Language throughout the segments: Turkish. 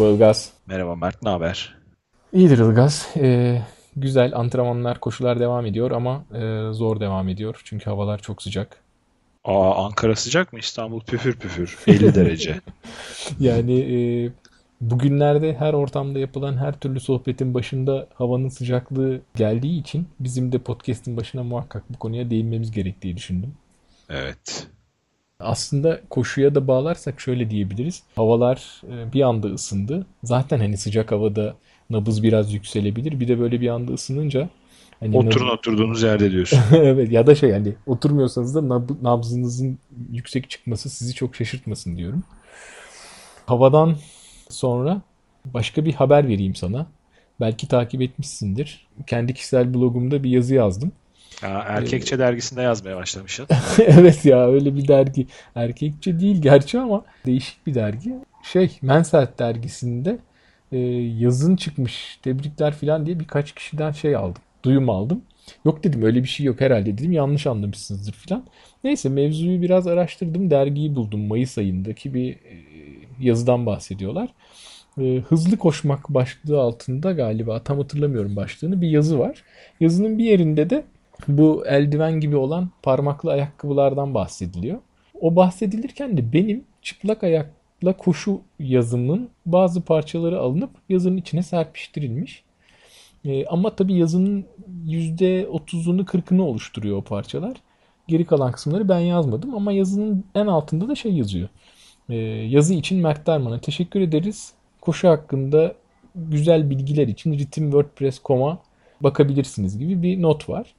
Merhaba Ilgaz. Merhaba Mert, ne haber? İyidir Ilgaz. Ee, güzel antrenmanlar, koşular devam ediyor ama e, zor devam ediyor. Çünkü havalar çok sıcak. Aa, Ankara sıcak mı? İstanbul püfür püfür. 50 derece. Yani e, bugünlerde her ortamda yapılan her türlü sohbetin başında havanın sıcaklığı geldiği için bizim de podcast'in başına muhakkak bu konuya değinmemiz gerektiği düşündüm. Evet. Aslında koşuya da bağlarsak şöyle diyebiliriz. Havalar e, bir anda ısındı. Zaten hani sıcak havada nabız biraz yükselebilir. Bir de böyle bir anda ısınınca hani Oturun nabız- oturduğunuz yerde diyorsun. evet ya da şey hani oturmuyorsanız da nab- nabzınızın yüksek çıkması sizi çok şaşırtmasın diyorum. Havadan sonra başka bir haber vereyim sana. Belki takip etmişsindir. Kendi kişisel blogumda bir yazı yazdım. Ya, Erkekçe dergisinde yazmaya başlamışsın. Evet ya öyle bir dergi. Erkekçe değil gerçi ama değişik bir dergi. Şey Men's Health dergisinde e, yazın çıkmış tebrikler falan diye birkaç kişiden şey aldım. Duyum aldım. Yok dedim öyle bir şey yok herhalde dedim yanlış anlamışsınızdır falan. Neyse mevzuyu biraz araştırdım. Dergiyi buldum Mayıs ayındaki bir e, yazıdan bahsediyorlar. E, hızlı koşmak başlığı altında galiba tam hatırlamıyorum başlığını bir yazı var. Yazının bir yerinde de bu eldiven gibi olan parmaklı ayakkabılardan bahsediliyor. O bahsedilirken de benim çıplak ayakla koşu yazımın bazı parçaları alınıp yazının içine serpiştirilmiş. Ee, ama tabii yazının %30'unu 40'ını oluşturuyor o parçalar. Geri kalan kısımları ben yazmadım ama yazının en altında da şey yazıyor. Ee, yazı için Mert Derman'a teşekkür ederiz. Koşu hakkında güzel bilgiler için ritimwordpress.com'a bakabilirsiniz gibi bir not var.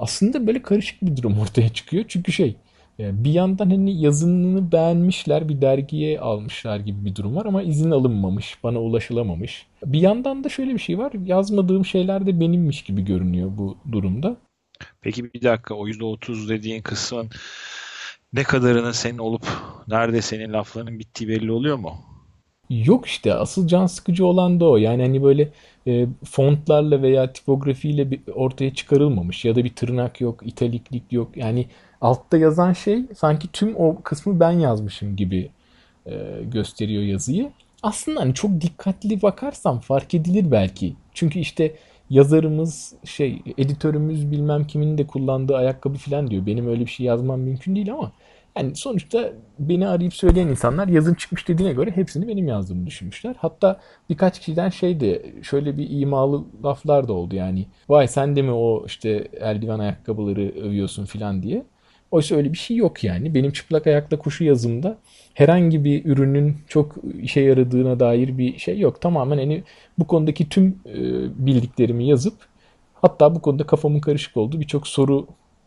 Aslında böyle karışık bir durum ortaya çıkıyor. Çünkü şey e, bir yandan hani yazınını beğenmişler bir dergiye almışlar gibi bir durum var ama izin alınmamış, bana ulaşılamamış. Bir yandan da şöyle bir şey var. Yazmadığım şeyler de benimmiş gibi görünüyor bu durumda. Peki bir dakika o %30 dediğin kısmın ne kadarının senin olup nerede senin laflarının bittiği belli oluyor mu? Yok işte asıl can sıkıcı olan da o. Yani hani böyle e, fontlarla veya tipografiyle bir ortaya çıkarılmamış ya da bir tırnak yok, italiklik yok. Yani altta yazan şey sanki tüm o kısmı ben yazmışım gibi e, gösteriyor yazıyı. Aslında hani çok dikkatli bakarsam fark edilir belki. Çünkü işte yazarımız şey editörümüz bilmem kimin de kullandığı ayakkabı falan diyor. Benim öyle bir şey yazmam mümkün değil ama yani sonuçta beni arayıp söyleyen insanlar yazın çıkmış dediğine göre hepsini benim yazdığımı düşünmüşler. Hatta birkaç kişiden şey de şöyle bir imalı laflar da oldu yani. Vay sen de mi o işte eldiven ayakkabıları övüyorsun falan diye. Oysa öyle bir şey yok yani. Benim çıplak ayakla koşu yazımda herhangi bir ürünün çok işe yaradığına dair bir şey yok. Tamamen hani bu konudaki tüm e, bildiklerimi yazıp hatta bu konuda kafamın karışık olduğu birçok soru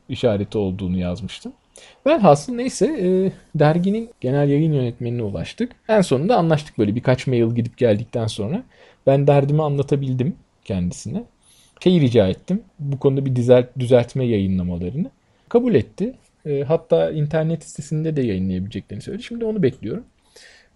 işareti olduğunu yazmıştım. Velhasıl neyse e, derginin genel yayın yönetmenine ulaştık. En sonunda anlaştık böyle birkaç mail gidip geldikten sonra. Ben derdimi anlatabildim kendisine. Şey rica ettim. Bu konuda bir düzelt, düzeltme yayınlamalarını. Kabul etti. E, hatta internet sitesinde de yayınlayabileceklerini söyledi. Şimdi onu bekliyorum.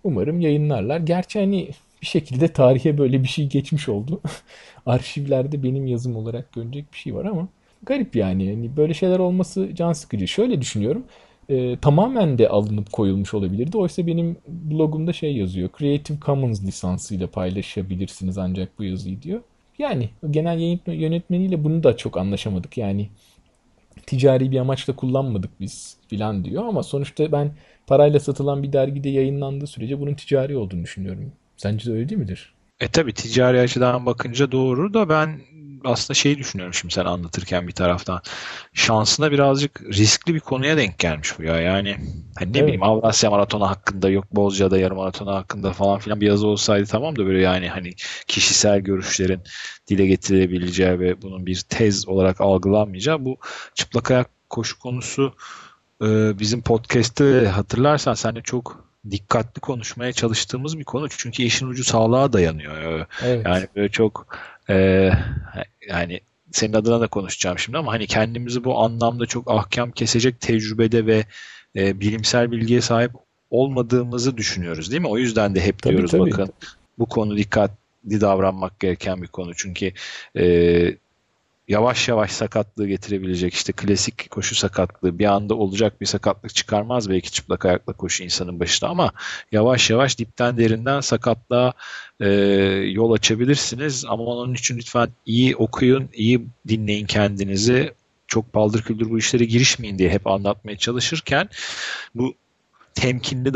Umarım yayınlarlar. Gerçi hani bir şekilde tarihe böyle bir şey geçmiş oldu. Arşivlerde benim yazım olarak görünecek bir şey var ama garip yani. yani böyle şeyler olması can sıkıcı. Şöyle düşünüyorum. e, tamamen de alınıp koyulmuş olabilirdi. Oysa benim blogumda şey yazıyor. Creative Commons lisansıyla paylaşabilirsiniz ancak bu yazıyı diyor. Yani genel yayın yönetmeniyle bunu da çok anlaşamadık. Yani ticari bir amaçla kullanmadık biz filan diyor ama sonuçta ben parayla satılan bir dergide yayınlandığı sürece bunun ticari olduğunu düşünüyorum. Sence de öyle değil midir? E tabii ticari açıdan bakınca doğru da ben aslında şeyi düşünüyorum şimdi sen anlatırken bir taraftan. Şansına birazcık riskli bir konuya denk gelmiş bu ya. Yani hani ne Evet. bileyim Avrasya Maratonu hakkında yok Bozcaada yarım maratonu hakkında falan filan bir yazı olsaydı tamam da böyle yani hani kişisel görüşlerin dile getirilebileceği ve bunun bir tez olarak algılanmayacağı bu çıplak ayak koşu konusu e, bizim podcast'te hatırlarsan seninle çok dikkatli konuşmaya çalıştığımız bir konu. Çünkü işin ucu sağlığa dayanıyor. Evet. Yani böyle çok e, yani senin adına da konuşacağım şimdi ama hani kendimizi bu anlamda çok ahkam kesecek tecrübede ve e, bilimsel bilgiye sahip olmadığımızı düşünüyoruz değil mi? O yüzden de hep Tabii, diyoruz tabii. bakın bu konu dikkatli davranmak gereken bir konu. Çünkü e, yavaş yavaş sakatlığı getirebilecek işte klasik koşu sakatlığı bir anda olacak bir sakatlık çıkarmaz belki çıplak ayakla koşu insanın başına ama yavaş yavaş dipten derinden sakatlığa e, yol açabilirsiniz ama onun için lütfen iyi okuyun, iyi dinleyin kendinizi. Çok paldır küldür bu işlere girişmeyin diye hep anlatmaya çalışırken bu temkinli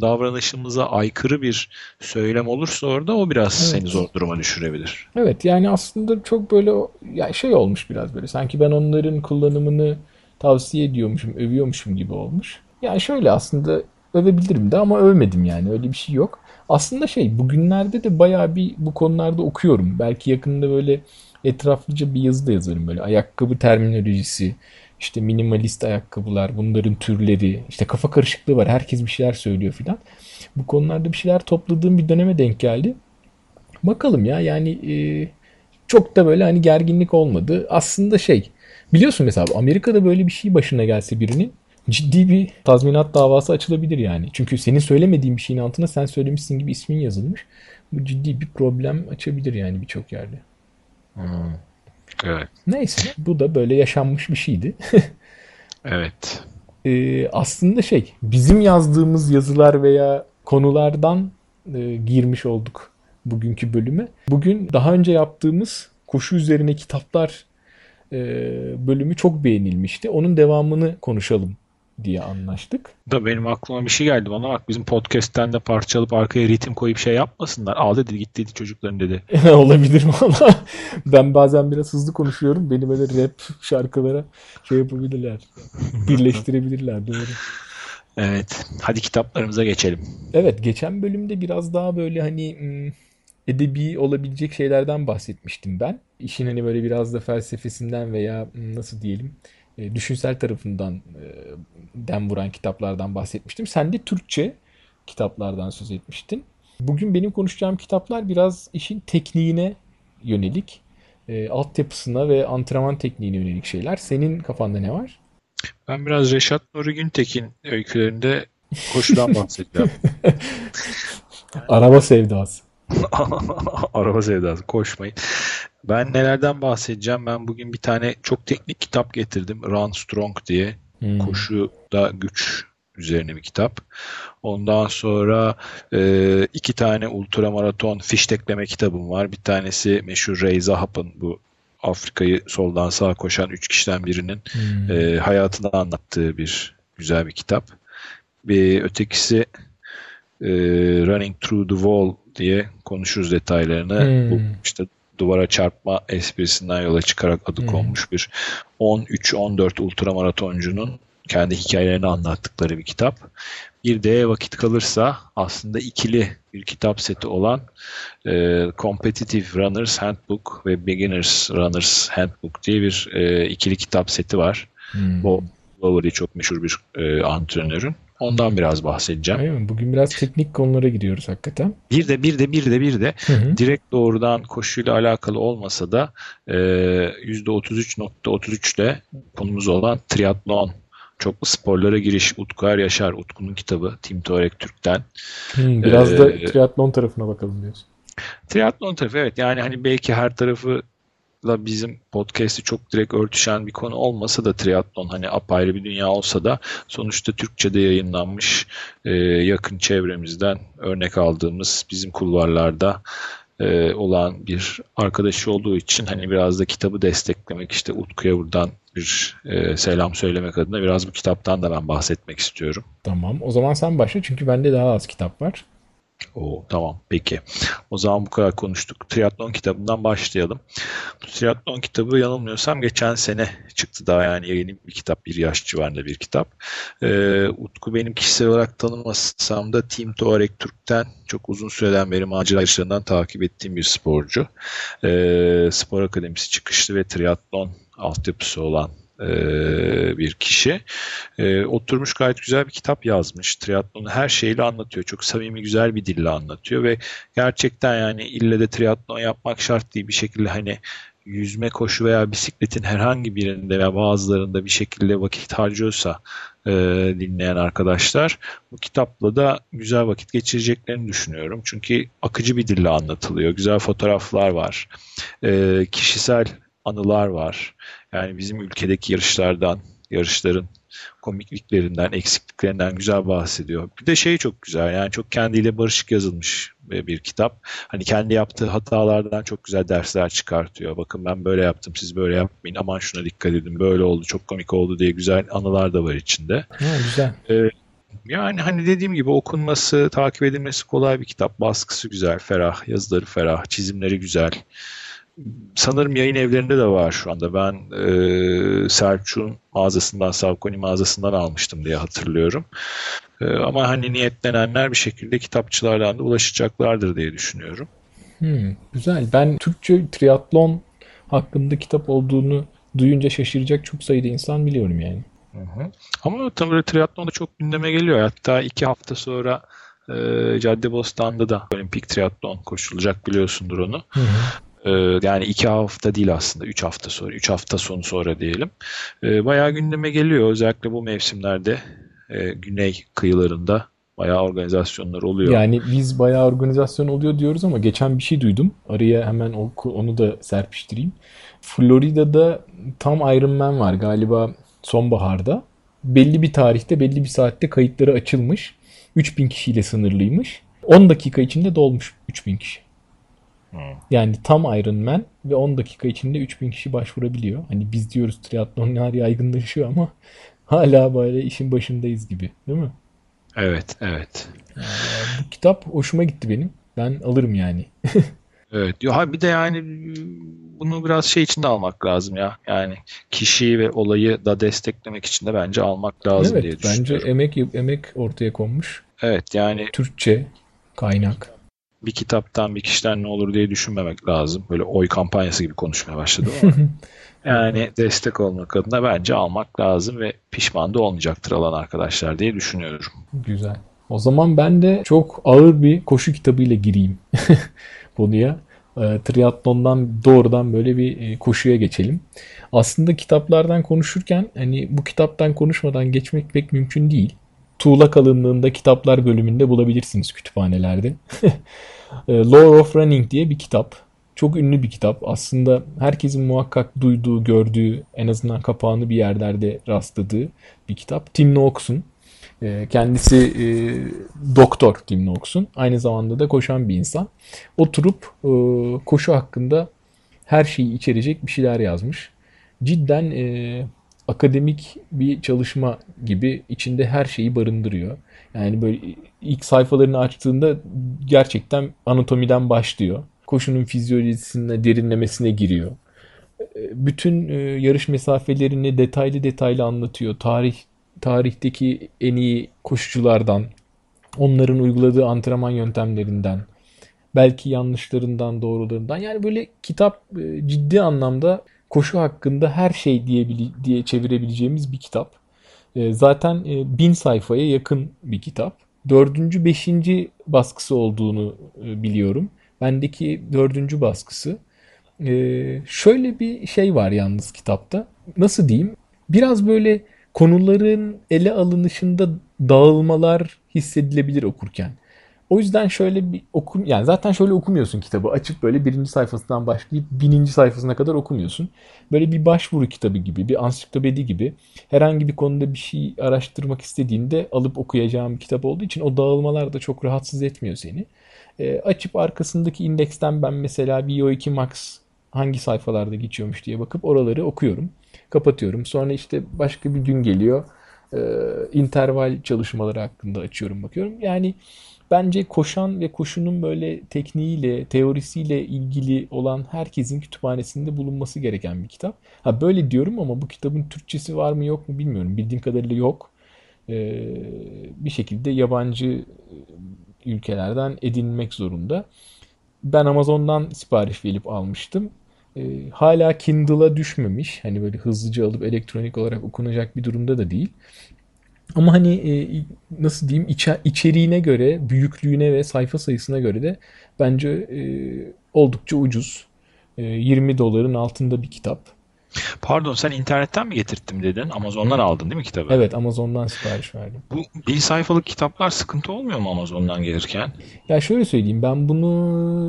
davranışımıza aykırı bir söylem olursa orada o biraz evet. seni zor duruma düşürebilir. Evet yani aslında çok böyle ya şey olmuş biraz böyle sanki ben onların kullanımını tavsiye ediyormuşum, övüyormuşum gibi olmuş. Yani şöyle aslında övebilirim de ama övmedim yani öyle bir şey yok. Aslında şey bugünlerde de bayağı bir bu konularda okuyorum. Belki yakında böyle etraflıca bir yazı da yazarım böyle ayakkabı terminolojisi, işte minimalist ayakkabılar, bunların türleri, işte kafa karışıklığı var. Herkes bir şeyler söylüyor filan. Bu konularda bir şeyler topladığım bir döneme denk geldi. Bakalım ya yani e, çok da böyle hani gerginlik olmadı. Aslında şey biliyorsun mesela Amerika'da böyle bir şey başına gelse birinin ciddi bir tazminat davası açılabilir yani. Çünkü senin söylemediğin bir şeyin altına sen söylemişsin gibi ismin yazılmış. Bu ciddi bir problem açabilir yani birçok yerde. Hmm. Evet. Neyse bu da böyle yaşanmış bir şeydi. evet. Ee, aslında şey bizim yazdığımız yazılar veya konulardan e, girmiş olduk bugünkü bölüme. Bugün daha önce yaptığımız koşu üzerine kitaplar e, bölümü çok beğenilmişti. Onun devamını konuşalım diye anlaştık. Da benim aklıma bir şey geldi bana bak bizim podcast'ten de parça alıp arkaya ritim koyup şey yapmasınlar. Al dedi git dedi çocukların dedi. Olabilir valla. Ben bazen biraz hızlı konuşuyorum. Beni böyle rap şarkılara şey yapabilirler. Birleştirebilirler doğru. Evet. Hadi kitaplarımıza geçelim. Evet. Geçen bölümde biraz daha böyle hani hmm, edebi olabilecek şeylerden bahsetmiştim ben. İşin hani böyle biraz da felsefesinden veya hmm, nasıl diyelim e, düşünsel tarafından e, dem vuran kitaplardan bahsetmiştim. Sen de Türkçe kitaplardan söz etmiştin. Bugün benim konuşacağım kitaplar biraz işin tekniğine yönelik, e, altyapısına ve antrenman tekniğine yönelik şeyler. Senin kafanda ne var? Ben biraz Reşat Nuri Güntekin öykülerinde koşudan bahsedeceğim. Araba sevdası. Araba sevdası koşmayın. Ben nelerden bahsedeceğim? Ben bugün bir tane çok teknik kitap getirdim. Run Strong diye. Hmm. Koşuda güç üzerine bir kitap. Ondan sonra e, iki tane ultramaraton fiştekleme kitabım var. Bir tanesi meşhur Ray Zahap'ın bu Afrika'yı soldan sağa koşan üç kişiden birinin hmm. e, hayatını anlattığı bir güzel bir kitap. Bir ötekisi e, Running Through the Wall diye konuşuruz detaylarını. Hmm. Bu işte duvara çarpma esprisinden yola çıkarak adı hmm. konmuş bir 13-14 ultramaratoncu'nun kendi hikayelerini anlattıkları bir kitap. Bir de vakit kalırsa aslında ikili bir kitap seti olan e, Competitive Runners Handbook ve Beginners Runners Handbook diye bir e, ikili kitap seti var. Hmm. Bu Lowery çok meşhur bir e, antrenörün. Ondan biraz bahsedeceğim. Aynen, bugün biraz teknik konulara gidiyoruz hakikaten. Bir de bir de bir de bir de hı hı. direkt doğrudan koşuyla alakalı olmasa da e, %33.33 ile konumuz olan triatlon çoklu sporlara giriş Utku Er Yaşar Utku'nun kitabı Tim Torek Türk'ten. Hmm, biraz ee, da triatlon tarafına bakalım diyorsun. Triatlon tarafı evet yani hani belki her tarafı da bizim podcast'i çok direkt örtüşen bir konu olmasa da triatlon hani apayrı bir dünya olsa da sonuçta Türkçe'de yayınlanmış e, yakın çevremizden örnek aldığımız bizim kulvarlarda e, olan bir arkadaşı olduğu için hani biraz da kitabı desteklemek işte Utku'ya buradan bir e, selam söylemek adına biraz bu kitaptan da ben bahsetmek istiyorum. Tamam o zaman sen başla çünkü bende daha az kitap var. O tamam peki. O zaman bu kadar konuştuk. Triatlon kitabından başlayalım. Bu triatlon kitabı yanılmıyorsam geçen sene çıktı daha yani yeni bir kitap. Bir yaş civarında bir kitap. Ee, Utku benim kişisel olarak tanımasam da Team Tuareg Türk'ten çok uzun süreden beri macera yarışlarından takip ettiğim bir sporcu. Ee, spor akademisi çıkışlı ve triatlon altyapısı olan e, bir kişi. E, oturmuş gayet güzel bir kitap yazmış. Triatlonu her şeyle anlatıyor. Çok samimi güzel bir dille anlatıyor ve gerçekten yani ille de triatlon yapmak şart değil bir şekilde hani yüzme, koşu veya bisikletin herhangi birinde veya bazılarında bir şekilde vakit harcıyorsa e, dinleyen arkadaşlar bu kitapla da güzel vakit geçireceklerini düşünüyorum. Çünkü akıcı bir dille anlatılıyor. Güzel fotoğraflar var. E, kişisel anılar var. Yani bizim ülkedeki yarışlardan, yarışların komikliklerinden, eksikliklerinden güzel bahsediyor. Bir de şey çok güzel yani çok kendiyle barışık yazılmış bir kitap. Hani kendi yaptığı hatalardan çok güzel dersler çıkartıyor. Bakın ben böyle yaptım siz böyle yapmayın aman şuna dikkat edin böyle oldu çok komik oldu diye güzel anılar da var içinde. Ha, güzel. Ee, yani hani dediğim gibi okunması, takip edilmesi kolay bir kitap. Baskısı güzel, ferah, yazıları ferah, çizimleri güzel. Sanırım yayın evlerinde de var şu anda. Ben e, Selçuk'un mağazasından, Savkoni mağazasından almıştım diye hatırlıyorum. E, ama hani niyetlenenler bir şekilde kitapçılardan da ulaşacaklardır diye düşünüyorum. Hmm, güzel. Ben Türkçe triatlon hakkında kitap olduğunu duyunca şaşıracak çok sayıda insan biliyorum yani. Hı hı. Ama böyle triatlon da çok gündeme geliyor. Hatta iki hafta sonra e, Caddebostan'da da olimpik triatlon koşulacak biliyorsundur onu. Hı hı. E, yani iki hafta değil aslında. Üç hafta sonra. Üç hafta sonu sonra diyelim. E, bayağı gündeme geliyor. Özellikle bu mevsimlerde e, güney kıyılarında bayağı organizasyonlar oluyor. Yani biz bayağı organizasyon oluyor diyoruz ama geçen bir şey duydum. Araya hemen onu da serpiştireyim. Florida'da tam Ironman var galiba sonbaharda. Belli bir tarihte, belli bir saatte kayıtları açılmış. 3000 kişiyle sınırlıymış. 10 dakika içinde dolmuş 3000 kişi. Hmm. Yani tam Ironman ve 10 dakika içinde 3000 kişi başvurabiliyor. Hani biz diyoruz triatlonlar yaygınlaşıyor ama hala böyle işin başındayız gibi değil mi? Evet, evet. Yani bu kitap hoşuma gitti benim. Ben alırım yani. evet. Ya bir de yani bunu biraz şey için de almak lazım ya. Yani kişiyi ve olayı da desteklemek için de bence almak lazım evet, diye düşünüyorum. Bence emek emek ortaya konmuş. Evet yani Türkçe kaynak. Bir kitaptan bir kişiden ne olur diye düşünmemek lazım. Böyle oy kampanyası gibi konuşmaya başladı yani destek olmak adına bence almak lazım ve pişman da olmayacaktır alan arkadaşlar diye düşünüyorum. Güzel. O zaman ben de çok ağır bir koşu kitabıyla gireyim konuya e, triatlondan doğrudan böyle bir e, koşuya geçelim. Aslında kitaplardan konuşurken hani bu kitaptan konuşmadan geçmek pek mümkün değil. Tuğla kalınlığında kitaplar bölümünde bulabilirsiniz kütüphanelerde. E, Law of Running diye bir kitap. Çok ünlü bir kitap. Aslında herkesin muhakkak duyduğu, gördüğü, en azından kapağını bir yerlerde rastladığı bir kitap. Tim Noakes'un ee, kendisi e, doktor Tim Nox'un. Aynı zamanda da koşan bir insan. Oturup e, koşu hakkında her şeyi içerecek bir şeyler yazmış. Cidden e, akademik bir çalışma gibi içinde her şeyi barındırıyor. Yani böyle ilk sayfalarını açtığında gerçekten anatomiden başlıyor. Koşunun fizyolojisine, derinlemesine giriyor. E, bütün e, yarış mesafelerini detaylı detaylı anlatıyor. Tarih tarihteki en iyi koşuculardan, onların uyguladığı antrenman yöntemlerinden, belki yanlışlarından, doğrularından. Yani böyle kitap e, ciddi anlamda koşu hakkında her şey diye, diye çevirebileceğimiz bir kitap. E, zaten e, bin sayfaya yakın bir kitap. Dördüncü, beşinci baskısı olduğunu biliyorum. Bendeki dördüncü baskısı. Şöyle bir şey var yalnız kitapta. Nasıl diyeyim? Biraz böyle konuların ele alınışında dağılmalar hissedilebilir okurken. O yüzden şöyle bir okum yani zaten şöyle okumuyorsun kitabı. Açıp böyle birinci sayfasından başlayıp bininci sayfasına kadar okumuyorsun. Böyle bir başvuru kitabı gibi, bir ansiklopedi gibi herhangi bir konuda bir şey araştırmak istediğinde alıp okuyacağım bir kitap olduğu için o dağılmalar da çok rahatsız etmiyor seni. E, açıp arkasındaki indeksten ben mesela VO2 Max hangi sayfalarda geçiyormuş diye bakıp oraları okuyorum kapatıyorum. Sonra işte başka bir gün geliyor. E, interval çalışmaları hakkında açıyorum bakıyorum. Yani bence koşan ve koşunun böyle tekniğiyle, teorisiyle ilgili olan herkesin kütüphanesinde bulunması gereken bir kitap. Ha böyle diyorum ama bu kitabın Türkçesi var mı yok mu bilmiyorum. Bildiğim kadarıyla yok. Ee, bir şekilde yabancı ülkelerden edinmek zorunda. Ben Amazon'dan sipariş verip almıştım e, hala Kindle'a düşmemiş. Hani böyle hızlıca alıp elektronik olarak okunacak bir durumda da değil. Ama hani e, nasıl diyeyim içe, içeriğine göre, büyüklüğüne ve sayfa sayısına göre de bence e, oldukça ucuz. E, 20 doların altında bir kitap. Pardon sen internetten mi getirttim dedin? Amazon'dan aldın değil mi kitabı? Evet Amazon'dan sipariş verdim. Bu bir sayfalık kitaplar sıkıntı olmuyor mu Amazon'dan gelirken? Ya şöyle söyleyeyim ben bunu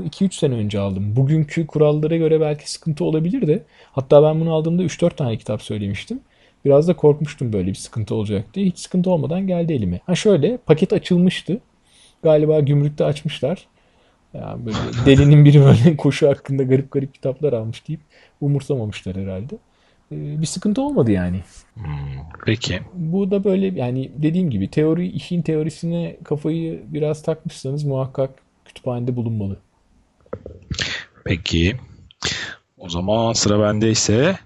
2-3 sene önce aldım. Bugünkü kurallara göre belki sıkıntı olabilir de. Hatta ben bunu aldığımda 3-4 tane kitap söylemiştim. Biraz da korkmuştum böyle bir sıkıntı olacak diye. Hiç sıkıntı olmadan geldi elime. Ha şöyle paket açılmıştı. Galiba gümrükte açmışlar. Yani böyle delinin biri böyle koşu hakkında garip garip kitaplar almış deyip umursamamışlar herhalde. Ee, bir sıkıntı olmadı yani. Hmm, peki. Bu da böyle yani dediğim gibi teori işin teorisine kafayı biraz takmışsanız muhakkak kütüphanede bulunmalı. Peki. O zaman sıra bendeyse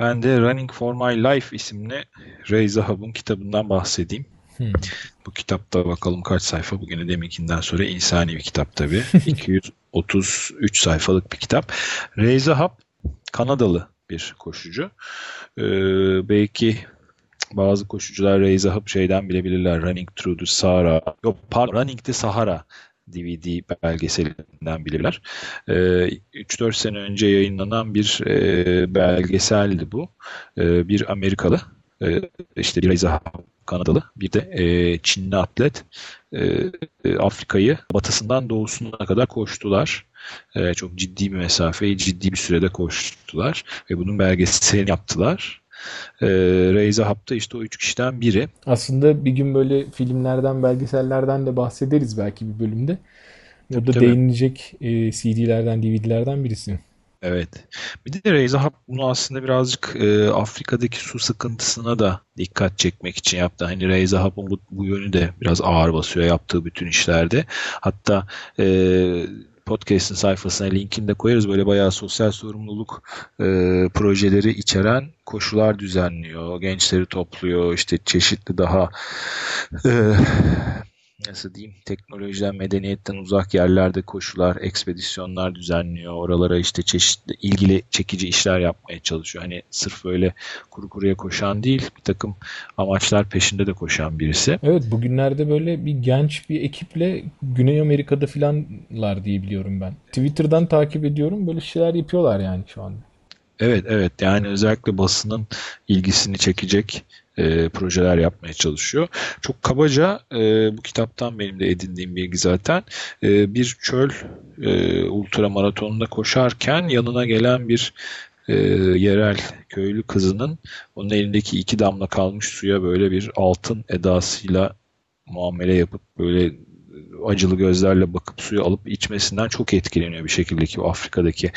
ben de Running for My Life isimli Ray Zahab'ın kitabından bahsedeyim. Hmm. Bu kitapta bakalım kaç sayfa. Bugün deminkinden sonra insani bir kitap tabii. 233 sayfalık bir kitap. Ray Zahab Kanadalı bir koşucu. Ee, belki bazı koşucular Ray Zahab şeyden bilebilirler. Running Through the Sahara. Yok pardon Running the Sahara DVD belgeselinden bilirler. E, ee, 3-4 sene önce yayınlanan bir e, belgeseldi bu. E, bir Amerikalı, e, işte bir Reza Kanadalı, bir de e, Çinli atlet Afrika'yı batısından doğusuna kadar koştular. Çok ciddi bir mesafeyi ciddi bir sürede koştular ve bunun belgeselini yaptılar. E, Reza Hap da işte o üç kişiden biri. Aslında bir gün böyle filmlerden, belgesellerden de bahsederiz belki bir bölümde. O da değinilecek e, CD'lerden, DVD'lerden birisi. Evet. Bir de Reza Hap bunu aslında birazcık e, Afrika'daki su sıkıntısına da dikkat çekmek için yaptı. Hani Reza Hap'ın bu, bu yönü de biraz ağır basıyor yaptığı bütün işlerde. Hatta e, podcast'in sayfasına linkini de koyarız. Böyle bayağı sosyal sorumluluk e, projeleri içeren koşular düzenliyor. Gençleri topluyor. İşte çeşitli daha e, nasıl diyeyim teknolojiden, medeniyetten uzak yerlerde koşular, ekspedisyonlar düzenliyor. Oralara işte çeşitli ilgili çekici işler yapmaya çalışıyor. Hani sırf böyle kuru kuruya koşan değil, bir takım amaçlar peşinde de koşan birisi. Evet, bugünlerde böyle bir genç bir ekiple Güney Amerika'da filanlar diye biliyorum ben. Twitter'dan takip ediyorum. Böyle şeyler yapıyorlar yani şu anda. Evet evet yani özellikle basının ilgisini çekecek e, projeler yapmaya çalışıyor. Çok kabaca e, bu kitaptan benim de edindiğim bilgi zaten e, bir çöl e, ultra maratonunda koşarken yanına gelen bir e, yerel köylü kızının onun elindeki iki damla kalmış suya böyle bir altın edasıyla muamele yapıp böyle acılı gözlerle bakıp suyu alıp içmesinden çok etkileniyor bir şekilde ki Afrika'daki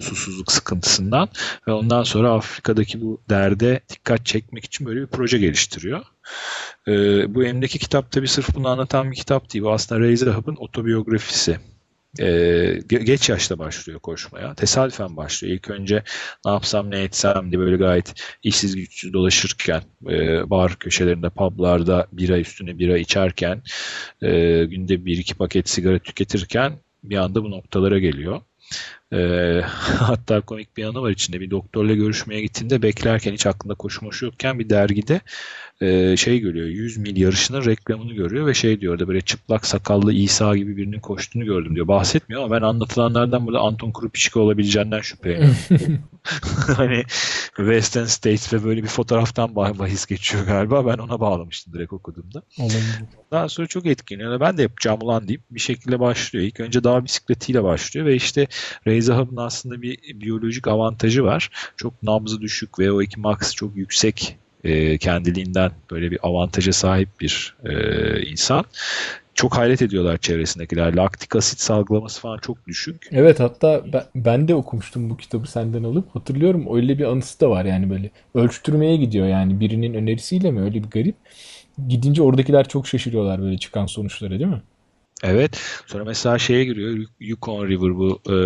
susuzluk sıkıntısından ve ondan sonra Afrika'daki bu derde dikkat çekmek için böyle bir proje geliştiriyor. Ee, bu elimdeki kitap tabi sırf bunu anlatan bir kitap değil. Bu aslında Ray Zahab'ın otobiyografisi e, geç yaşta başlıyor koşmaya. Tesadüfen başlıyor. İlk önce ne yapsam ne etsem diye böyle gayet işsiz güçsüz dolaşırken e, bar köşelerinde publarda bira üstüne bira içerken e, günde bir iki paket sigara tüketirken bir anda bu noktalara geliyor. E, hatta komik bir anı var içinde. Bir doktorla görüşmeye gittiğinde beklerken hiç aklında koşu yokken bir dergide e, şey görüyor 100 mil yarışının reklamını görüyor ve şey diyor da böyle çıplak sakallı İsa gibi birinin koştuğunu gördüm diyor. Bahsetmiyor ama ben anlatılanlardan burada Anton Krupişko olabileceğinden şüpheleniyorum. hani Western States ve böyle bir fotoğraftan bahis geçiyor galiba. Ben ona bağlamıştım direkt okuduğumda. Olabilir. Daha sonra çok etkileniyor. Ben de yapacağım ulan deyip bir şekilde başlıyor. İlk önce dağ bisikletiyle başlıyor ve işte Reyzahab'ın aslında bir biyolojik avantajı var. Çok nabzı düşük ve o 2 max çok yüksek e, kendiliğinden böyle bir avantaja sahip bir e, insan. Çok hayret ediyorlar çevresindekiler. Laktik asit salgılaması falan çok düşük. Evet hatta ben, ben de okumuştum bu kitabı senden alıp. Hatırlıyorum öyle bir anısı da var yani böyle. Ölçtürmeye gidiyor yani birinin önerisiyle mi öyle bir garip. Gidince oradakiler çok şaşırıyorlar böyle çıkan sonuçlara değil mi? Evet. Sonra mesela şeye giriyor. Yukon River bu e,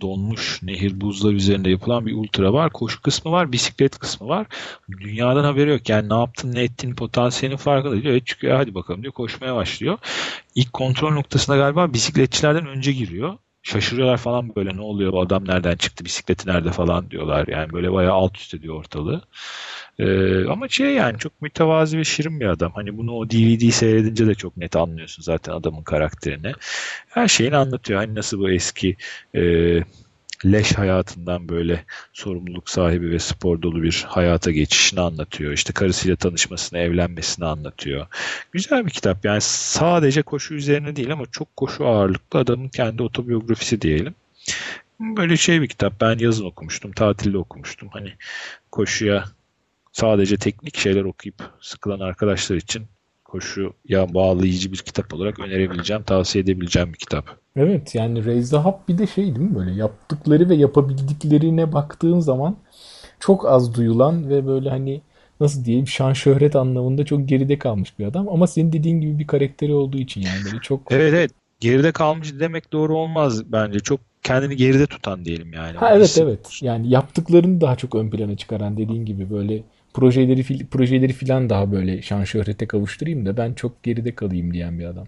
donmuş nehir buzlar üzerinde yapılan bir ultra var. Koşu kısmı var. Bisiklet kısmı var. Dünyadan haberi yok. Yani ne yaptın ne ettin potansiyelin farkında diyor. Evet çıkıyor hadi bakalım diyor. Koşmaya başlıyor. İlk kontrol noktasına galiba bisikletçilerden önce giriyor şaşırıyorlar falan böyle ne oluyor bu adam nereden çıktı bisikleti nerede falan diyorlar yani böyle bayağı alt üst ediyor ortalığı. Ee, ama şey yani çok mütevazi ve şirin bir adam. Hani bunu o DVD seyredince de çok net anlıyorsun zaten adamın karakterini. Her şeyini anlatıyor. Hani nasıl bu eski e, leş hayatından böyle sorumluluk sahibi ve spor dolu bir hayata geçişini anlatıyor. İşte karısıyla tanışmasını, evlenmesini anlatıyor. Güzel bir kitap. Yani sadece koşu üzerine değil ama çok koşu ağırlıklı adamın kendi otobiyografisi diyelim. Böyle şey bir kitap. Ben yazın okumuştum, tatilde okumuştum. Hani koşuya sadece teknik şeyler okuyup sıkılan arkadaşlar için koşuya bağlayıcı bir kitap olarak önerebileceğim, tavsiye edebileceğim bir kitap. Evet yani Raise Hub bir de şey değil mi böyle yaptıkları ve yapabildiklerine baktığın zaman çok az duyulan ve böyle hani nasıl diyeyim şan şöhret anlamında çok geride kalmış bir adam ama senin dediğin gibi bir karakteri olduğu için yani böyle çok Evet evet geride kalmış demek doğru olmaz bence. Çok kendini geride tutan diyelim yani. Ha evet evet. Yani yaptıklarını daha çok ön plana çıkaran dediğin gibi böyle projeleri projeleri filan daha böyle şan şöhrete kavuşturayım da ben çok geride kalayım diyen bir adam.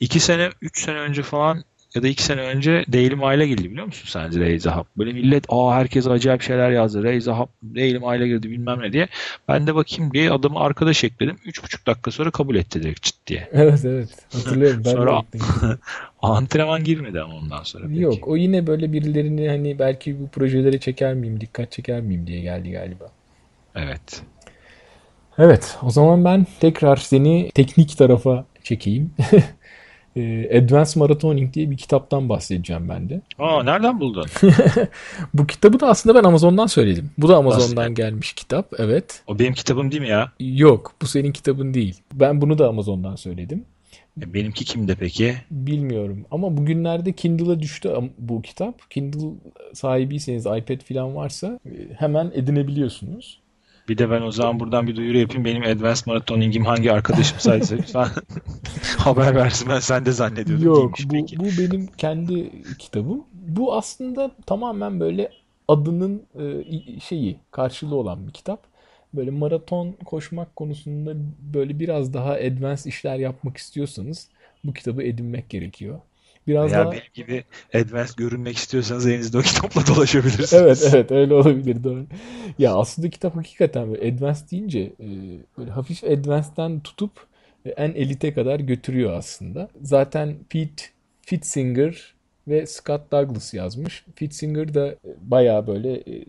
İki sene, üç sene önce falan ya da iki sene önce Daily Mail'e girdi biliyor musun sence Ray Zahab? Böyle millet aa herkes acayip şeyler yazdı. Ray Zahab Daily Mail'e girdi bilmem ne diye. Ben de bakayım diye adamı arkadaş ekledim. Üç buçuk dakika sonra kabul etti direkt çıt diye. Evet evet hatırlıyorum. Ben sonra antrenman girmedi ama ondan sonra. Peki. Yok o yine böyle birilerini hani belki bu projelere çeker miyim, dikkat çeker miyim diye geldi galiba. Evet. Evet o zaman ben tekrar seni teknik tarafa çekeyim. Ee, Advanced Marathoning diye bir kitaptan bahsedeceğim ben de. Aa nereden buldun? Bu kitabı da aslında ben Amazon'dan söyledim. Bu da Amazon'dan Nasıl? gelmiş kitap. Evet. O benim kitabım değil mi ya? Yok, bu senin kitabın değil. Ben bunu da Amazon'dan söyledim. E, benimki kimde peki? Bilmiyorum ama bugünlerde Kindle'a düştü bu kitap. Kindle sahibiyseniz iPad falan varsa e, hemen edinebiliyorsunuz. Bir de ben o zaman buradan bir duyuru yapayım. Benim Advanced Marathoning'im hangi arkadaşım sayısı lütfen haber versin. Ben sen de zannediyordum. Yok bu, peki. bu benim kendi kitabım. Bu aslında tamamen böyle adının e, şeyi karşılığı olan bir kitap. Böyle maraton koşmak konusunda böyle biraz daha advanced işler yapmak istiyorsanız bu kitabı edinmek gerekiyor. Biraz Veya daha... benim gibi advanced görünmek istiyorsanız elinizde o kitapla dolaşabilirsiniz. evet evet öyle olabilir doğru. Ya aslında kitap hakikaten böyle advanced deyince e, böyle hafif advanced'den tutup e, en elite kadar götürüyor aslında. Zaten Pete Fitzinger ve Scott Douglas yazmış. Fitzinger da baya böyle e,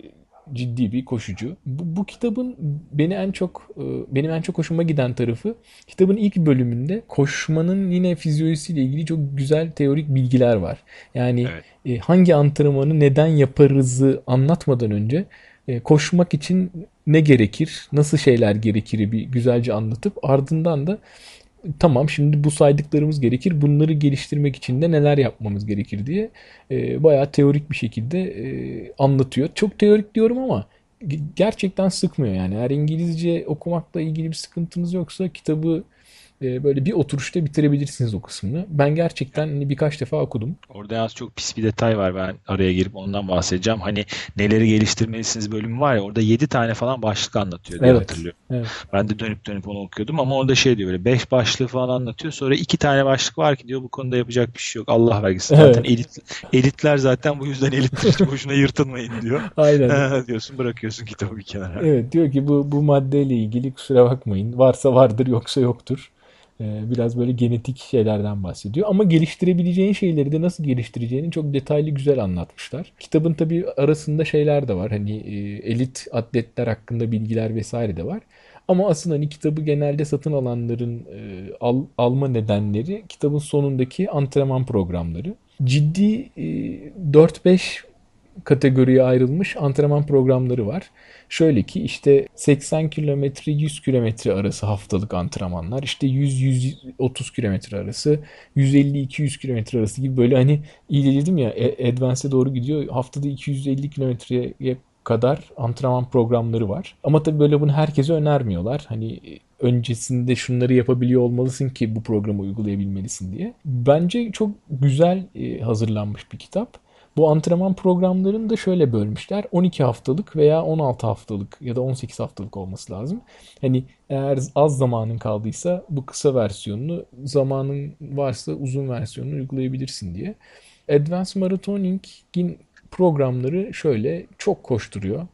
ciddi bir koşucu. Bu, bu kitabın beni en çok e, benim en çok hoşuma giden tarafı kitabın ilk bölümünde koşmanın yine fizyolojisiyle ilgili çok güzel teorik bilgiler var. Yani evet. E, hangi antrenmanı neden yaparızı anlatmadan önce e, koşmak için ne gerekir, nasıl şeyler gerekir bir güzelce anlatıp ardından da tamam şimdi bu saydıklarımız gerekir. Bunları geliştirmek için de neler yapmamız gerekir diye e, bayağı teorik bir şekilde e, anlatıyor. Çok teorik diyorum ama gerçekten sıkmıyor yani. Eğer İngilizce okumakla ilgili bir sıkıntınız yoksa kitabı e, böyle bir oturuşta bitirebilirsiniz o kısmını. Ben gerçekten hani birkaç defa okudum. Orada yalnız çok pis bir detay var. Ben araya girip ondan bahsedeceğim. Hani neleri geliştirmelisiniz bölümü var ya orada 7 tane falan başlık anlatıyor diye evet, hatırlıyorum. Evet. Ben de dönüp dönüp onu okuyordum ama orada şey diyor böyle 5 başlığı falan anlatıyor. Sonra 2 tane başlık var ki diyor bu konuda yapacak bir şey yok. Allah vergisi. Zaten evet. elit, elitler zaten bu yüzden elitler boşuna yırtılmayın diyor. Aynen. diyorsun bırakıyorsun kitabı bir kenara. Evet diyor ki bu, bu maddeyle ilgili kusura bakmayın. Varsa vardır yoksa yoktur. Ee, biraz böyle genetik şeylerden bahsediyor. Ama geliştirebileceğin şeyleri de nasıl geliştireceğini çok detaylı güzel anlatmışlar. Kitabın tabii arasında şeyler de var. Hani e, elit atletler hakkında bilgiler vesaire de var. Ama aslında hani kitabı genelde satın alanların e, al, alma nedenleri kitabın sonundaki antrenman programları. Ciddi e, 4-5 kategoriye ayrılmış antrenman programları var. Şöyle ki işte 80 kilometre 100 kilometre arası haftalık antrenmanlar işte 100-130 kilometre arası 150-200 kilometre arası gibi böyle hani iyi dedim ya e, advance'e doğru gidiyor haftada 250 kilometreye kadar antrenman programları var. Ama tabii böyle bunu herkese önermiyorlar. Hani öncesinde şunları yapabiliyor olmalısın ki bu programı uygulayabilmelisin diye. Bence çok güzel e, hazırlanmış bir kitap. Bu antrenman programlarını da şöyle bölmüşler. 12 haftalık veya 16 haftalık ya da 18 haftalık olması lazım. Hani eğer az zamanın kaldıysa bu kısa versiyonunu, zamanın varsa uzun versiyonunu uygulayabilirsin diye. Advanced Marathoning programları şöyle çok koşturuyor.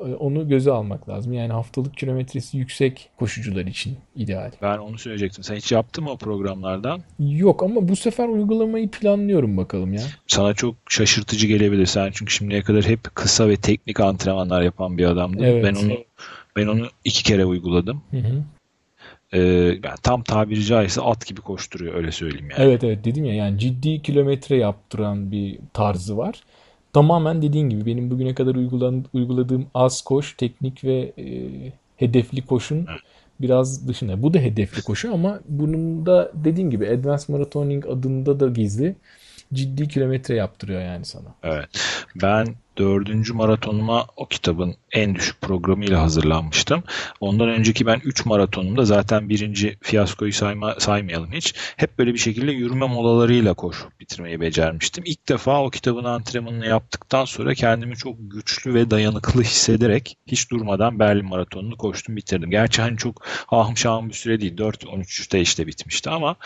E, onu göze almak lazım. Yani haftalık kilometresi yüksek koşucular için ideal. Ben onu söyleyecektim. Sen hiç yaptın mı o programlardan? Yok ama bu sefer uygulamayı planlıyorum bakalım ya. Sana çok şaşırtıcı gelebilir. Sen çünkü şimdiye kadar hep kısa ve teknik antrenmanlar yapan bir adamdın. Evet. Ben onu ben onu iki kere uyguladım. Hı hı. Ee, yani tam tabiri caizse at gibi koşturuyor öyle söyleyeyim yani. Evet evet dedim ya yani ciddi kilometre yaptıran bir tarzı var. Tamamen dediğin gibi benim bugüne kadar uygulan, uyguladığım az koş, teknik ve e, hedefli koşun biraz dışında. Bu da hedefli koşu ama bunun da dediğin gibi Advanced Marathoning adında da gizli ciddi kilometre yaptırıyor yani sana. Evet. Ben dördüncü maratonuma o kitabın en düşük programıyla hazırlanmıştım. Ondan önceki ben 3 maratonumda zaten birinci fiyaskoyu sayma, saymayalım hiç. Hep böyle bir şekilde yürüme molalarıyla koşup bitirmeyi becermiştim. İlk defa o kitabın antrenmanını yaptıktan sonra kendimi çok güçlü ve dayanıklı hissederek hiç durmadan Berlin maratonunu koştum bitirdim. Gerçi hani çok ahım şahım bir süre değil. 4.13'te işte bitmişti ama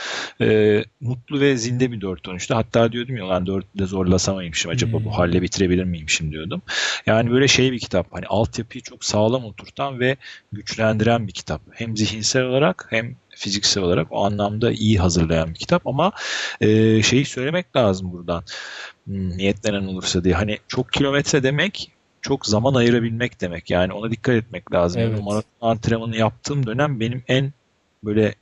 e, mutlu ve zinde bir 4.13'te. Hatta diyordum ya lan 4'de zorlasamaymışım acaba bu halle bitirebilir miymişim diyordum. Yani böyle şey bir kitap. Hani altyapıyı çok sağlam oturtan ve güçlendiren bir kitap. Hem zihinsel olarak hem fiziksel olarak o anlamda iyi hazırlayan bir kitap ama e, şeyi söylemek lazım buradan. Hmm, niyetlenen olursa diye. Hani çok kilometre demek çok zaman ayırabilmek demek. Yani ona dikkat etmek lazım. Evet. Bu maraton antrenmanı yaptığım dönem benim en böyle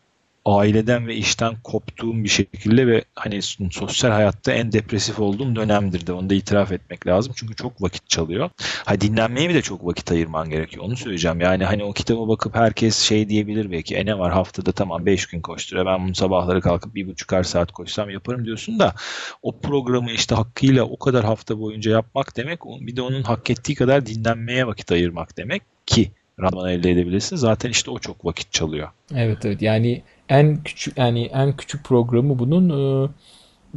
aileden ve işten koptuğum bir şekilde ve hani sosyal hayatta en depresif olduğum dönemdir de onu da itiraf etmek lazım. Çünkü çok vakit çalıyor. Ha dinlenmeye mi de çok vakit ayırman gerekiyor. Onu söyleyeceğim. Yani hani o kitaba bakıp herkes şey diyebilir belki. E ne var haftada tamam 5 gün koşturuyor. Ben bunu sabahları kalkıp bir buçukar saat koşsam yaparım diyorsun da o programı işte hakkıyla o kadar hafta boyunca yapmak demek bir de onun hak ettiği kadar dinlenmeye vakit ayırmak demek ki randıman elde edebilirsin. Zaten işte o çok vakit çalıyor. Evet evet yani en küçük yani en küçük programı bunun e,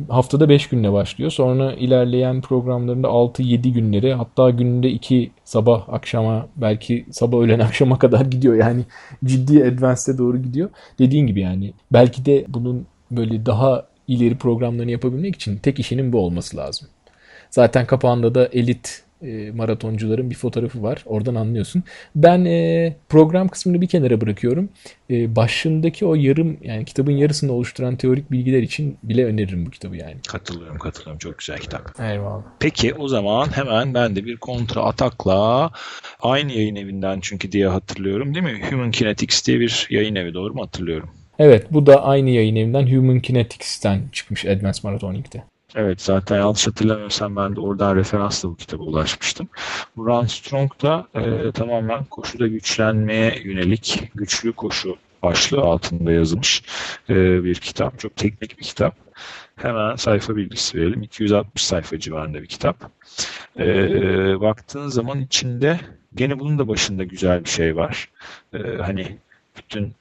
haftada 5 günle başlıyor. Sonra ilerleyen programlarında 6-7 günleri hatta gününde 2 sabah akşama belki sabah öğlen akşama kadar gidiyor. Yani ciddi advance'e doğru gidiyor. Dediğin gibi yani belki de bunun böyle daha ileri programlarını yapabilmek için tek işinin bu olması lazım. Zaten kapağında da elit e, maratoncuların bir fotoğrafı var. Oradan anlıyorsun. Ben e, program kısmını bir kenara bırakıyorum. E, başındaki o yarım yani kitabın yarısını oluşturan teorik bilgiler için bile öneririm bu kitabı yani. Katılıyorum katılıyorum. Çok güzel kitap. Eyvallah. Peki o zaman hemen ben de bir kontra atakla aynı yayın evinden çünkü diye hatırlıyorum değil mi? Human Kinetics diye bir yayın evi doğru mu hatırlıyorum? Evet bu da aynı yayın evinden Human Kinetics'ten çıkmış Advanced Marathoning'de. Evet zaten yanlış hatırlamıyorsam ben de oradan referansla bu kitaba ulaşmıştım. Bu Run Strong da e, tamamen koşuda güçlenmeye yönelik güçlü koşu başlığı altında yazılmış e, bir kitap. Çok teknik bir kitap. Hemen sayfa bilgisi verelim. 260 sayfa civarında bir kitap. E, baktığın zaman içinde gene bunun da başında güzel bir şey var. E, hani bütün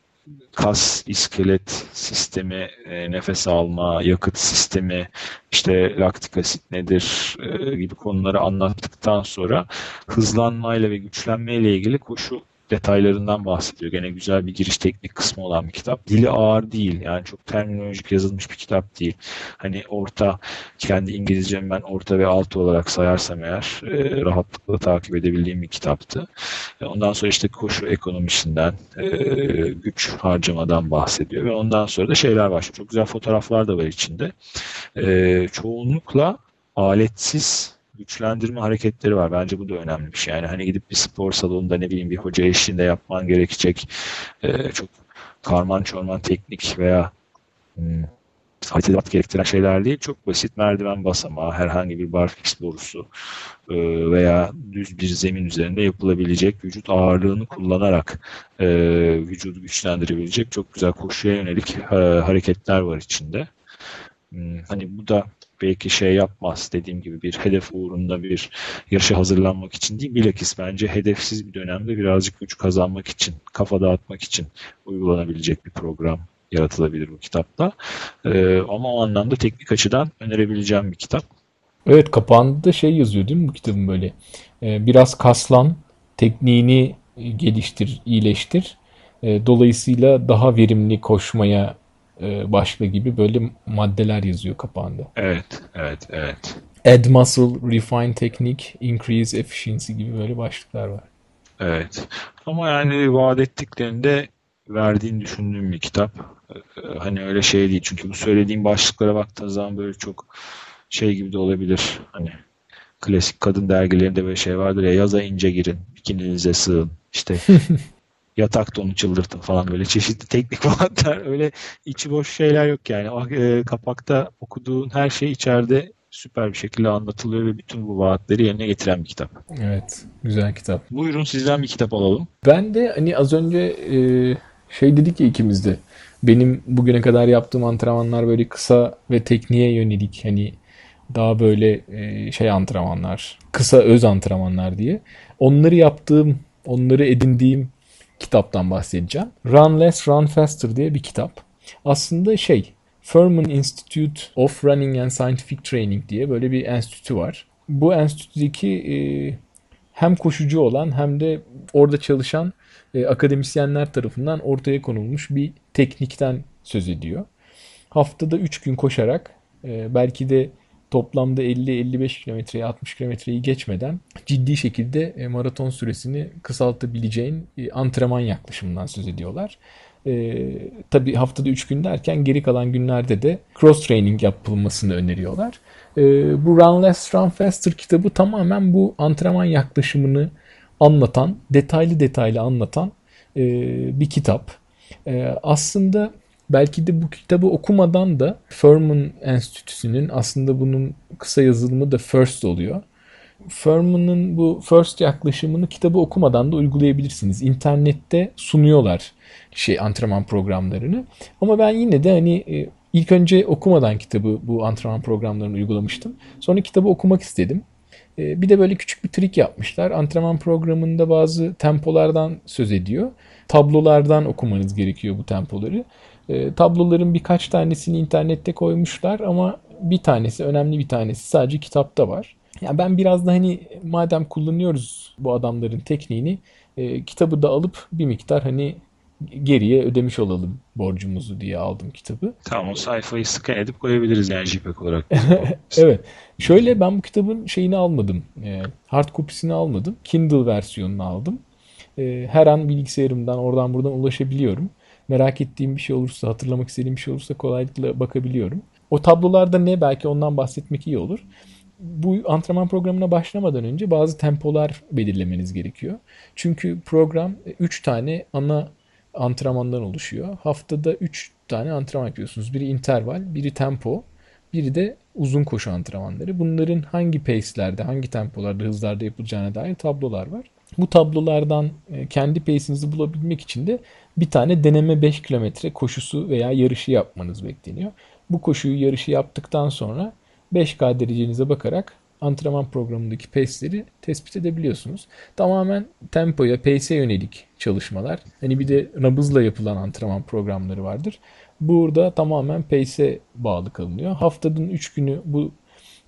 kas, iskelet sistemi, e, nefes alma, yakıt sistemi, işte laktik asit nedir e, gibi konuları anlattıktan sonra hızlanmayla ve güçlenmeyle ilgili koşu detaylarından bahsediyor. Gene güzel bir giriş teknik kısmı olan bir kitap. Dili ağır değil. Yani çok terminolojik yazılmış bir kitap değil. Hani orta, kendi İngilizcemi ben orta ve altı olarak sayarsam eğer e, rahatlıkla takip edebildiğim bir kitaptı. E, ondan sonra işte koşu ekonomisinden, e, güç harcamadan bahsediyor ve ondan sonra da şeyler başlıyor. Çok güzel fotoğraflar da var içinde. E, çoğunlukla aletsiz güçlendirme hareketleri var. Bence bu da önemli bir şey. Yani hani gidip bir spor salonunda ne bileyim bir hoca eşliğinde yapman gerekecek e, çok karman çorman teknik veya hmm, haritadat gerektiren şeyler değil. Çok basit merdiven basamağı, herhangi bir barfiks borusu e, veya düz bir zemin üzerinde yapılabilecek vücut ağırlığını kullanarak e, vücudu güçlendirebilecek çok güzel koşuya yönelik e, hareketler var içinde. Hmm, hani bu da belki şey yapmaz dediğim gibi bir hedef uğrunda bir yarışa hazırlanmak için değil bilakis bence hedefsiz bir dönemde birazcık güç kazanmak için kafa dağıtmak için uygulanabilecek bir program yaratılabilir bu kitapta. Ee, ama o anlamda teknik açıdan önerebileceğim bir kitap. Evet kapağında da şey yazıyor değil mi bu kitabın böyle ee, biraz kaslan tekniğini geliştir iyileştir ee, dolayısıyla daha verimli koşmaya başlığı gibi böyle maddeler yazıyor kapağında. Evet, evet, evet. Add muscle, refine technique, increase efficiency gibi böyle başlıklar var. Evet. Ama yani vaat ettiklerinde verdiğini düşündüğüm bir kitap. Ee, Hani öyle şey değil. Çünkü bu söylediğim başlıklara baktığın zaman böyle çok şey gibi de olabilir. Hani klasik kadın dergilerinde böyle şey vardır ya yaza ince girin, bikininize sığın. İşte yatakta onu çıldırtın falan böyle çeşitli teknik vaatler. Öyle içi boş şeyler yok yani. O, e, kapakta okuduğun her şey içeride süper bir şekilde anlatılıyor ve bütün bu vaatleri yerine getiren bir kitap. Evet, güzel kitap. Buyurun sizden bir kitap alalım. Ben de hani az önce e, şey dedik ya ikimiz de. Benim bugüne kadar yaptığım antrenmanlar böyle kısa ve tekniğe yönelik hani daha böyle e, şey antrenmanlar, kısa öz antrenmanlar diye. Onları yaptığım, onları edindiğim kitaptan bahsedeceğim. Run Less, Run Faster diye bir kitap. Aslında şey, Furman Institute of Running and Scientific Training diye böyle bir enstitü var. Bu enstitüdeki e, hem koşucu olan hem de orada çalışan e, akademisyenler tarafından ortaya konulmuş bir teknikten söz ediyor. Haftada 3 gün koşarak e, belki de toplamda 50-55 kilometreyi 60 kilometreyi geçmeden ciddi şekilde e, maraton süresini kısaltabileceğin e, antrenman yaklaşımından söz ediyorlar. E, tabii haftada 3 gün derken geri kalan günlerde de cross training yapılmasını öneriyorlar. E, bu Run Less Run Faster kitabı tamamen bu antrenman yaklaşımını anlatan, detaylı detaylı anlatan e, bir kitap. E, aslında belki de bu kitabı okumadan da Furman Enstitüsü'nün aslında bunun kısa yazılımı da FIRST oluyor. Furman'ın bu FIRST yaklaşımını kitabı okumadan da uygulayabilirsiniz. İnternette sunuyorlar şey antrenman programlarını. Ama ben yine de hani e, ilk önce okumadan kitabı bu antrenman programlarını uygulamıştım. Sonra kitabı okumak istedim. E, Bir de böyle küçük bir trik yapmışlar. Antrenman programında bazı tempolardan söz ediyor. Tablolardan okumanız gerekiyor bu tempoları. E, tabloların birkaç tanesini internette koymuşlar ama bir tanesi, önemli bir tanesi sadece kitapta var. Yani ben biraz da hani madem kullanıyoruz bu adamların tekniğini, e, kitabı da alıp bir miktar hani geriye ödemiş olalım borcumuzu diye aldım kitabı. Tamam o sayfayı scan edip koyabiliriz yani JPEG olarak. Evet. Şöyle ben bu kitabın şeyini almadım. E, hard kopisini almadım. Kindle versiyonunu aldım. E, her an bilgisayarımdan oradan buradan ulaşabiliyorum. Merak ettiğim bir şey olursa, hatırlamak istediğim bir şey olursa kolaylıkla bakabiliyorum. O tablolarda ne belki ondan bahsetmek iyi olur. Bu antrenman programına başlamadan önce bazı tempolar belirlemeniz gerekiyor. Çünkü program 3 tane ana antrenmandan oluşuyor. Haftada 3 tane antrenman yapıyorsunuz. Biri interval, biri tempo, biri de uzun koşu antrenmanları. Bunların hangi pace'lerde, hangi tempolarda, hızlarda yapılacağına dair tablolar var. Bu tablolardan e, kendi pace'inizi bulabilmek için de bir tane deneme 5 kilometre koşusu veya yarışı yapmanız bekleniyor. Bu koşuyu yarışı yaptıktan sonra 5K derecenize bakarak antrenman programındaki pace'leri tespit edebiliyorsunuz. Tamamen tempoya, pace'e yönelik çalışmalar. Hani bir de nabızla yapılan antrenman programları vardır. Burada tamamen pace'e bağlı kalınıyor. Haftanın 3 günü bu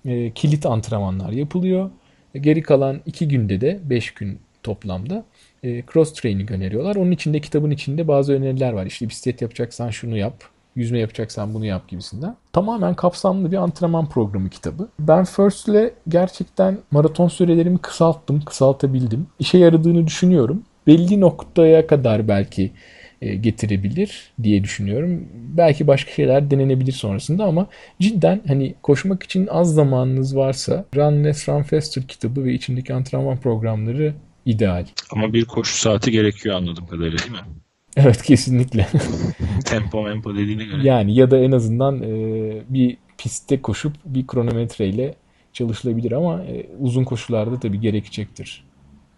e, kilit antrenmanlar yapılıyor. Geri kalan 2 günde de 5 gün toplamda e, cross training öneriyorlar. Onun içinde kitabın içinde bazı öneriler var. İşte bisiklet yapacaksan şunu yap, yüzme yapacaksan bunu yap gibisinden. Tamamen kapsamlı bir antrenman programı kitabı. Ben First ile gerçekten maraton sürelerimi kısalttım, kısaltabildim. İşe yaradığını düşünüyorum. Belli noktaya kadar belki e, getirebilir diye düşünüyorum. Belki başka şeyler denenebilir sonrasında ama cidden hani koşmak için az zamanınız varsa Run Less Run Faster kitabı ve içindeki antrenman programları ideal. Ama bir koşu saati gerekiyor anladığım kadarıyla değil mi? Evet kesinlikle. Tempo mempo dediğine göre. Yani ya da en azından e, bir pistte koşup bir kronometreyle çalışılabilir ama e, uzun koşularda tabii gerekecektir.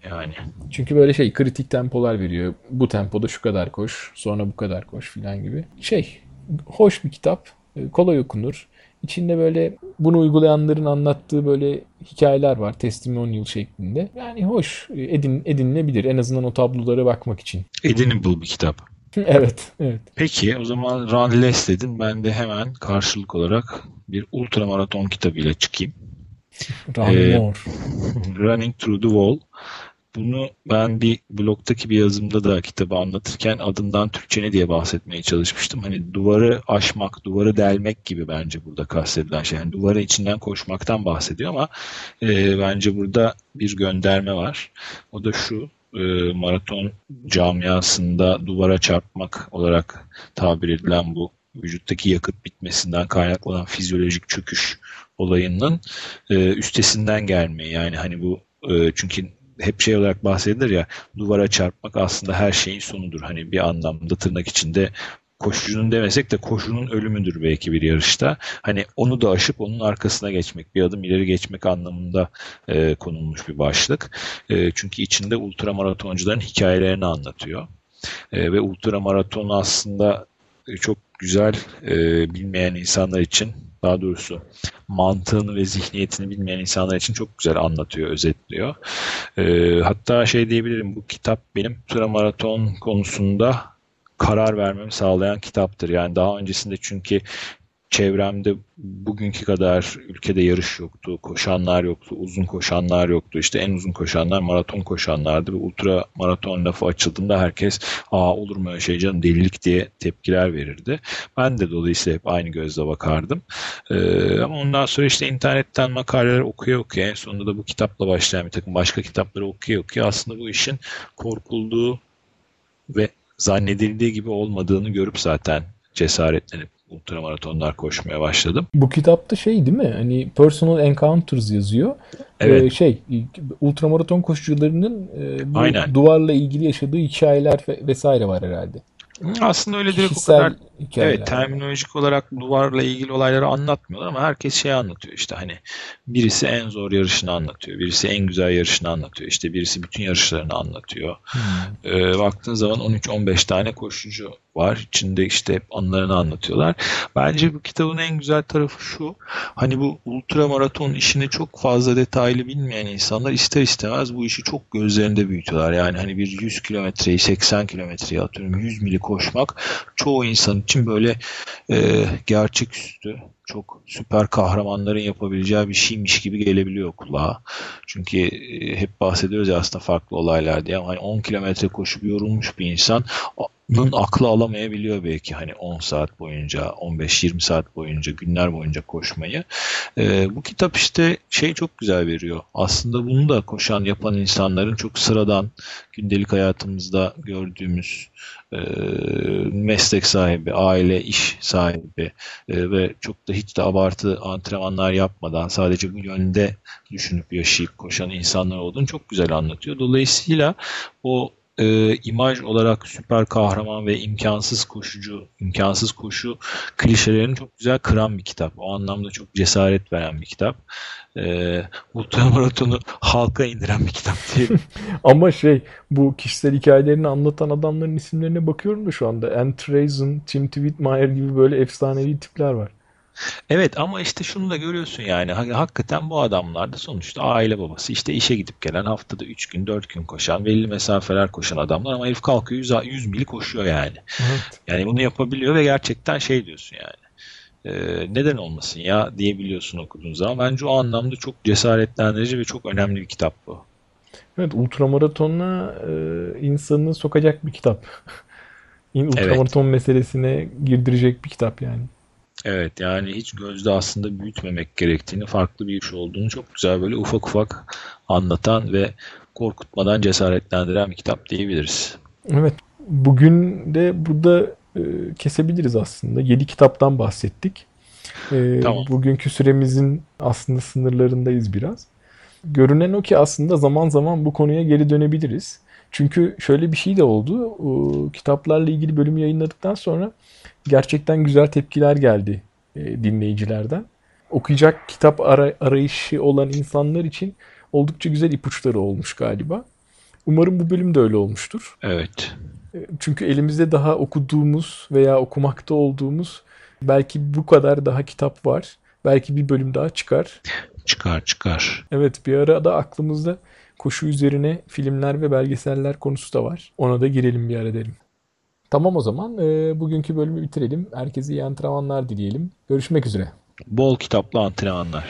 Yani. Çünkü böyle şey kritik tempolar veriyor. Bu tempoda şu kadar koş, sonra bu kadar koş filan gibi. Şey, hoş bir kitap, e, kolay okunur. İçinde böyle bunu uygulayanların anlattığı böyle hikayeler var testimonial şeklinde. Yani hoş, edin, edinilebilir en azından o tablolara bakmak için. Edinable bir kitap. evet, evet. Peki o zaman Run Less dedin. Ben de hemen karşılık olarak bir ultramaraton kitabıyla çıkayım. Run Ee. Running Through the Wall. Bunu ben bir blogdaki bir yazımda da kitabı anlatırken adından Türkçe ne diye bahsetmeye çalışmıştım. Hani duvarı aşmak, duvarı delmek gibi bence burada kastedilen şey. Yani duvarın içinden koşmaktan bahsediyor ama e, bence burada bir gönderme var. O da şu. e, maraton camiasında duvara çarpmak olarak tabir edilen bu vücuttaki yakıt bitmesinden kaynaklanan fizyolojik çöküş olayının e, üstesinden gelmeyi yani hani bu e, çünkü hep şey olarak bahsedilir ya duvara çarpmak aslında her şeyin sonudur. Hani bir anlamda tırnak içinde koşucunun demesek de koşunun ölümüdür belki bir yarışta. Hani onu da aşıp onun arkasına geçmek, bir adım ileri geçmek anlamında e, konulmuş bir başlık. E, çünkü içinde ultramaratoncuların hikayelerini anlatıyor. E, ve ultramaraton aslında çok güzel e, bilmeyen insanlar için daha doğrusu mantığını ve zihniyetini bilmeyen insanlar için çok güzel anlatıyor, özetliyor. E, hatta şey diyebilirim bu kitap benim ultramaraton konusunda karar vermemi sağlayan kitaptır. Yani daha öncesinde çünkü çevremde bugünkü kadar ülkede yarış yoktu, koşanlar yoktu, uzun koşanlar yoktu. İşte en uzun koşanlar maraton koşanlardı ve ultra maraton lafı açıldığında herkes aa olur mu öyle şey canım delilik diye tepkiler verirdi. Ben de dolayısıyla hep aynı gözle bakardım. Ee, ama ondan sonra işte internetten makaleler okuya okuya en sonunda da bu kitapla başlayan bir takım başka kitapları okuya okuya aslında bu işin korkulduğu ve zannedildiği gibi olmadığını görüp zaten cesaretlenip ultramaratonlar koşmaya başladım. Bu kitapta şey değil mi? Hani personal encounters yazıyor. Evet. Ee, şey ultramaraton koşucularının e, bu Aynen. duvarla ilgili yaşadığı hikayeler vesaire var herhalde. Aslında öyle direkt Kişisel o kadar hikayeler. evet terminolojik olarak duvarla ilgili olayları anlatmıyorlar ama herkes şey anlatıyor işte hani birisi en zor yarışını anlatıyor, birisi en güzel yarışını anlatıyor, işte birisi bütün yarışlarını anlatıyor. Hmm. Ee, baktığın zaman 13-15 tane koşucu var. İçinde işte hep anılarını anlatıyorlar. Bence bu kitabın en güzel tarafı şu. Hani bu ultra maraton işini çok fazla detaylı bilmeyen insanlar ister istemez bu işi çok gözlerinde büyütüyorlar. Yani hani bir 100 kilometreyi 80 kilometreyi atıyorum 100 mili koşmak çoğu insan için böyle e, gerçeküstü çok süper kahramanların yapabileceği bir şeymiş gibi gelebiliyor kulağa. Çünkü e, hep bahsediyoruz ya aslında farklı olaylar diye. Hani 10 kilometre koşup yorulmuş bir insan bunun aklı alamayabiliyor belki hani 10 saat boyunca, 15-20 saat boyunca, günler boyunca koşmayı. Ee, bu kitap işte şey çok güzel veriyor. Aslında bunu da koşan, yapan insanların çok sıradan gündelik hayatımızda gördüğümüz e, meslek sahibi, aile, iş sahibi e, ve çok da hiç de abartı antrenmanlar yapmadan sadece bu yönde düşünüp yaşayıp koşan insanlar olduğunu çok güzel anlatıyor. Dolayısıyla o e, imaj olarak süper kahraman ve imkansız koşucu, imkansız koşu klişelerini çok güzel kıran bir kitap. O anlamda çok cesaret veren bir kitap. E, ultramaratonu halka indiren bir kitap diye. Ama şey bu kişisel hikayelerini anlatan adamların isimlerine bakıyorum da şu anda. Anne Trazen, Tim Whitmire gibi böyle efsanevi tipler var. Evet ama işte şunu da görüyorsun yani hakikaten bu adamlar da sonuçta aile babası işte işe gidip gelen haftada 3 gün 4 gün koşan belli mesafeler koşan adamlar ama herif kalkıyor 100, 100 mili koşuyor yani. Evet. Yani bunu yapabiliyor ve gerçekten şey diyorsun yani e, neden olmasın ya diyebiliyorsun okuduğun zaman. Bence o anlamda çok cesaretlendirici ve çok önemli bir kitap bu. Evet ultramaratonla e, insanı sokacak bir kitap. ultramaraton evet. meselesine girdirecek bir kitap yani. Evet yani hiç gözde aslında büyütmemek gerektiğini, farklı bir iş olduğunu çok güzel böyle ufak ufak anlatan ve korkutmadan cesaretlendiren bir kitap diyebiliriz. Evet. Bugün de burada e, kesebiliriz aslında. 7 kitaptan bahsettik. E, tamam. Bugünkü süremizin aslında sınırlarındayız biraz. Görünen o ki aslında zaman zaman bu konuya geri dönebiliriz. Çünkü şöyle bir şey de oldu. O, kitaplarla ilgili bölümü yayınladıktan sonra gerçekten güzel tepkiler geldi e, dinleyicilerden. Okuyacak kitap ara, arayışı olan insanlar için oldukça güzel ipuçları olmuş galiba. Umarım bu bölüm de öyle olmuştur. Evet. E, çünkü elimizde daha okuduğumuz veya okumakta olduğumuz belki bu kadar daha kitap var. Belki bir bölüm daha çıkar. Çıkar çıkar. Evet bir ara da aklımızda koşu üzerine filmler ve belgeseller konusu da var. Ona da girelim bir ara derim. Tamam o zaman e, bugünkü bölümü bitirelim. Herkese iyi antrenmanlar dileyelim. Görüşmek üzere. Bol kitaplı antrenmanlar.